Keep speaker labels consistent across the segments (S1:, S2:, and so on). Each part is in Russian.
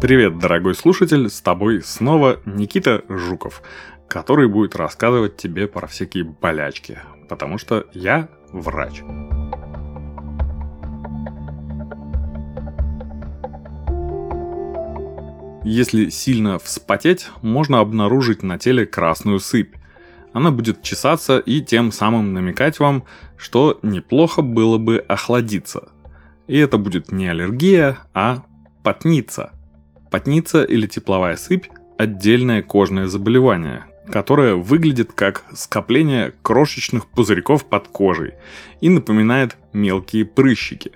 S1: Привет, дорогой слушатель, с тобой снова Никита Жуков, который будет рассказывать тебе про всякие болячки, потому что я врач. Если сильно вспотеть, можно обнаружить на теле красную сыпь. Она будет чесаться и тем самым намекать вам, что неплохо было бы охладиться. И это будет не аллергия, а потница. Потница или тепловая сыпь – отдельное кожное заболевание, которое выглядит как скопление крошечных пузырьков под кожей и напоминает мелкие прыщики.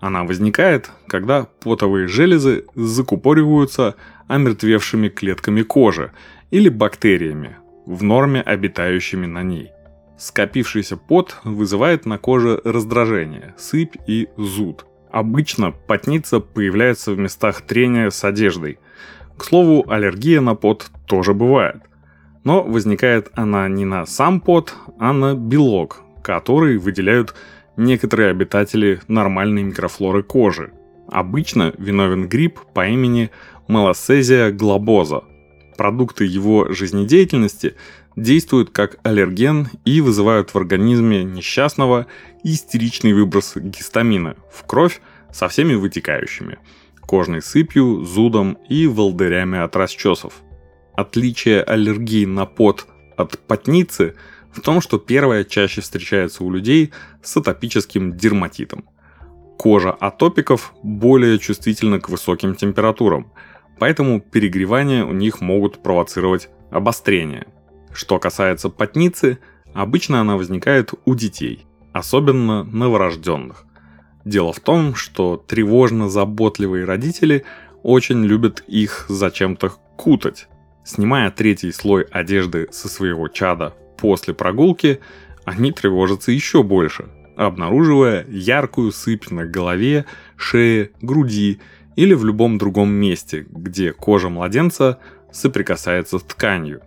S1: Она возникает, когда потовые железы закупориваются омертвевшими клетками кожи или бактериями, в норме обитающими на ней. Скопившийся пот вызывает на коже раздражение, сыпь и зуд. Обычно потница появляется в местах трения с одеждой. К слову, аллергия на пот тоже бывает. Но возникает она не на сам пот, а на белок, который выделяют некоторые обитатели нормальной микрофлоры кожи. Обычно виновен гриб по имени Малосезия глобоза. Продукты его жизнедеятельности действуют как аллерген и вызывают в организме несчастного истеричный выброс гистамина в кровь со всеми вытекающими – кожной сыпью, зудом и волдырями от расчесов. Отличие аллергии на пот от потницы – в том, что первая чаще встречается у людей с атопическим дерматитом. Кожа атопиков более чувствительна к высоким температурам, поэтому перегревания у них могут провоцировать обострение. Что касается потницы, обычно она возникает у детей, особенно новорожденных. Дело в том, что тревожно-заботливые родители очень любят их зачем-то кутать. Снимая третий слой одежды со своего чада после прогулки они тревожатся еще больше, обнаруживая яркую сыпь на голове, шее, груди или в любом другом месте, где кожа младенца соприкасается с тканью.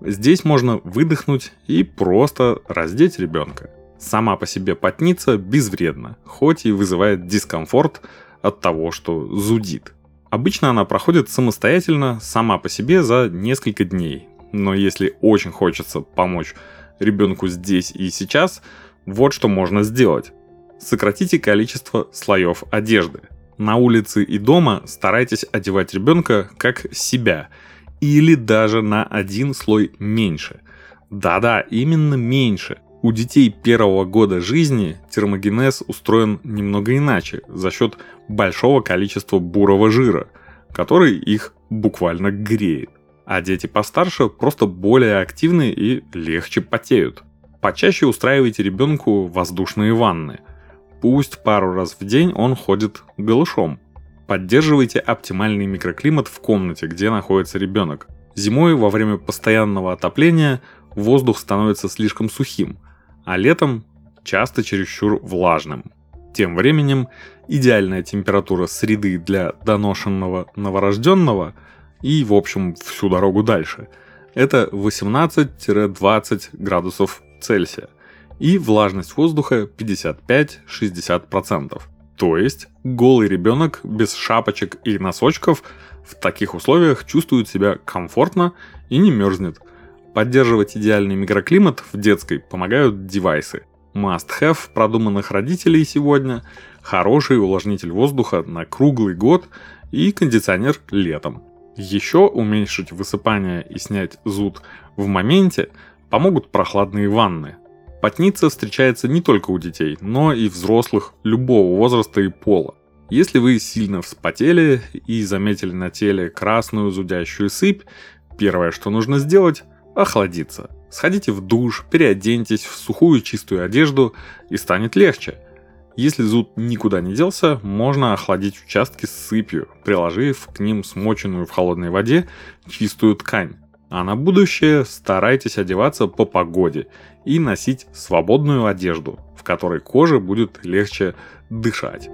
S1: Здесь можно выдохнуть и просто раздеть ребенка. Сама по себе потница безвредна, хоть и вызывает дискомфорт от того, что зудит. Обычно она проходит самостоятельно, сама по себе за несколько дней, но если очень хочется помочь ребенку здесь и сейчас, вот что можно сделать. Сократите количество слоев одежды. На улице и дома старайтесь одевать ребенка как себя, или даже на один слой меньше. Да-да, именно меньше. У детей первого года жизни термогенез устроен немного иначе, за счет большого количества бурого жира, который их буквально греет а дети постарше просто более активны и легче потеют. Почаще устраивайте ребенку воздушные ванны. Пусть пару раз в день он ходит голышом. Поддерживайте оптимальный микроклимат в комнате, где находится ребенок. Зимой во время постоянного отопления воздух становится слишком сухим, а летом часто чересчур влажным. Тем временем идеальная температура среды для доношенного новорожденного – и, в общем, всю дорогу дальше. Это 18-20 градусов Цельсия и влажность воздуха 55-60%. То есть голый ребенок без шапочек и носочков в таких условиях чувствует себя комфортно и не мерзнет. Поддерживать идеальный микроклимат в детской помогают девайсы. Must-have продуманных родителей сегодня – хороший увлажнитель воздуха на круглый год и кондиционер летом. Еще уменьшить высыпание и снять зуд в моменте помогут прохладные ванны. Потница встречается не только у детей, но и взрослых любого возраста и пола. Если вы сильно вспотели и заметили на теле красную зудящую сыпь, первое, что нужно сделать – охладиться. Сходите в душ, переоденьтесь в сухую чистую одежду и станет легче – если зуд никуда не делся, можно охладить участки с сыпью, приложив к ним смоченную в холодной воде чистую ткань. А на будущее старайтесь одеваться по погоде и носить свободную одежду, в которой коже будет легче дышать.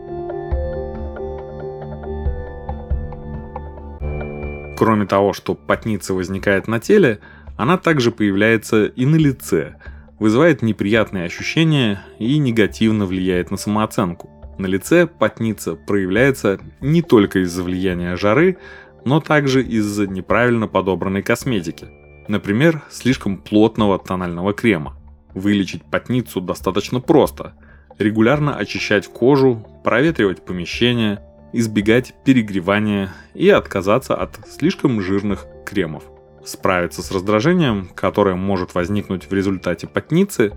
S1: Кроме того, что потница возникает на теле, она также появляется и на лице – вызывает неприятные ощущения и негативно влияет на самооценку. На лице потница проявляется не только из-за влияния жары, но также из-за неправильно подобранной косметики. Например, слишком плотного тонального крема. Вылечить потницу достаточно просто. Регулярно очищать кожу, проветривать помещение, избегать перегревания и отказаться от слишком жирных кремов. Справиться с раздражением, которое может возникнуть в результате потницы,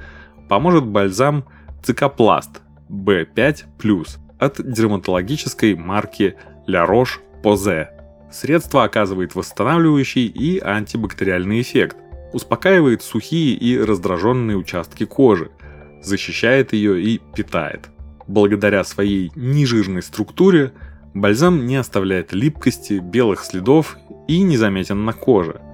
S1: поможет бальзам Цикопласт B5+, от дерматологической марки La Roche-Posay. Средство оказывает восстанавливающий и антибактериальный эффект, успокаивает сухие и раздраженные участки кожи, защищает ее и питает. Благодаря своей нежирной структуре бальзам не оставляет липкости, белых следов и не заметен на коже –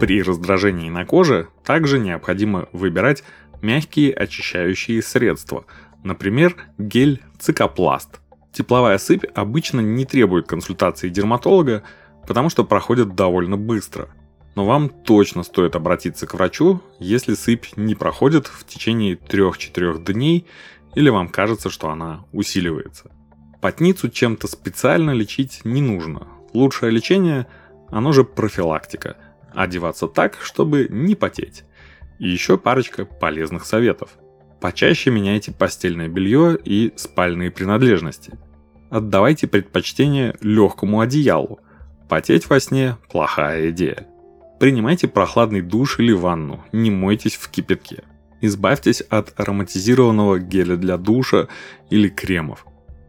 S1: При раздражении на коже также необходимо выбирать мягкие очищающие средства, например, гель цикопласт. Тепловая сыпь обычно не требует консультации дерматолога, потому что проходит довольно быстро. Но вам точно стоит обратиться к врачу, если сыпь не проходит в течение 3-4 дней или вам кажется, что она усиливается. Потницу чем-то специально лечить не нужно. Лучшее лечение, оно же профилактика – одеваться так, чтобы не потеть. И еще парочка полезных советов. Почаще меняйте постельное белье и спальные принадлежности. Отдавайте предпочтение легкому одеялу. Потеть во сне – плохая идея. Принимайте прохладный душ или ванну, не мойтесь в кипятке. Избавьтесь от ароматизированного геля для душа или кремов.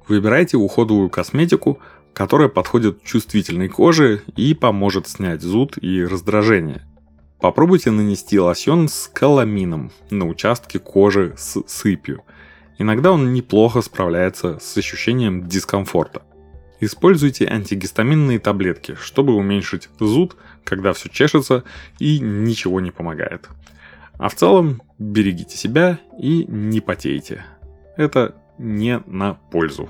S1: Выбирайте уходовую косметику, которая подходит чувствительной коже и поможет снять зуд и раздражение. Попробуйте нанести лосьон с каламином на участке кожи с сыпью. Иногда он неплохо справляется с ощущением дискомфорта. Используйте антигистаминные таблетки, чтобы уменьшить зуд, когда все чешется и ничего не помогает. А в целом берегите себя и не потейте. Это не на пользу.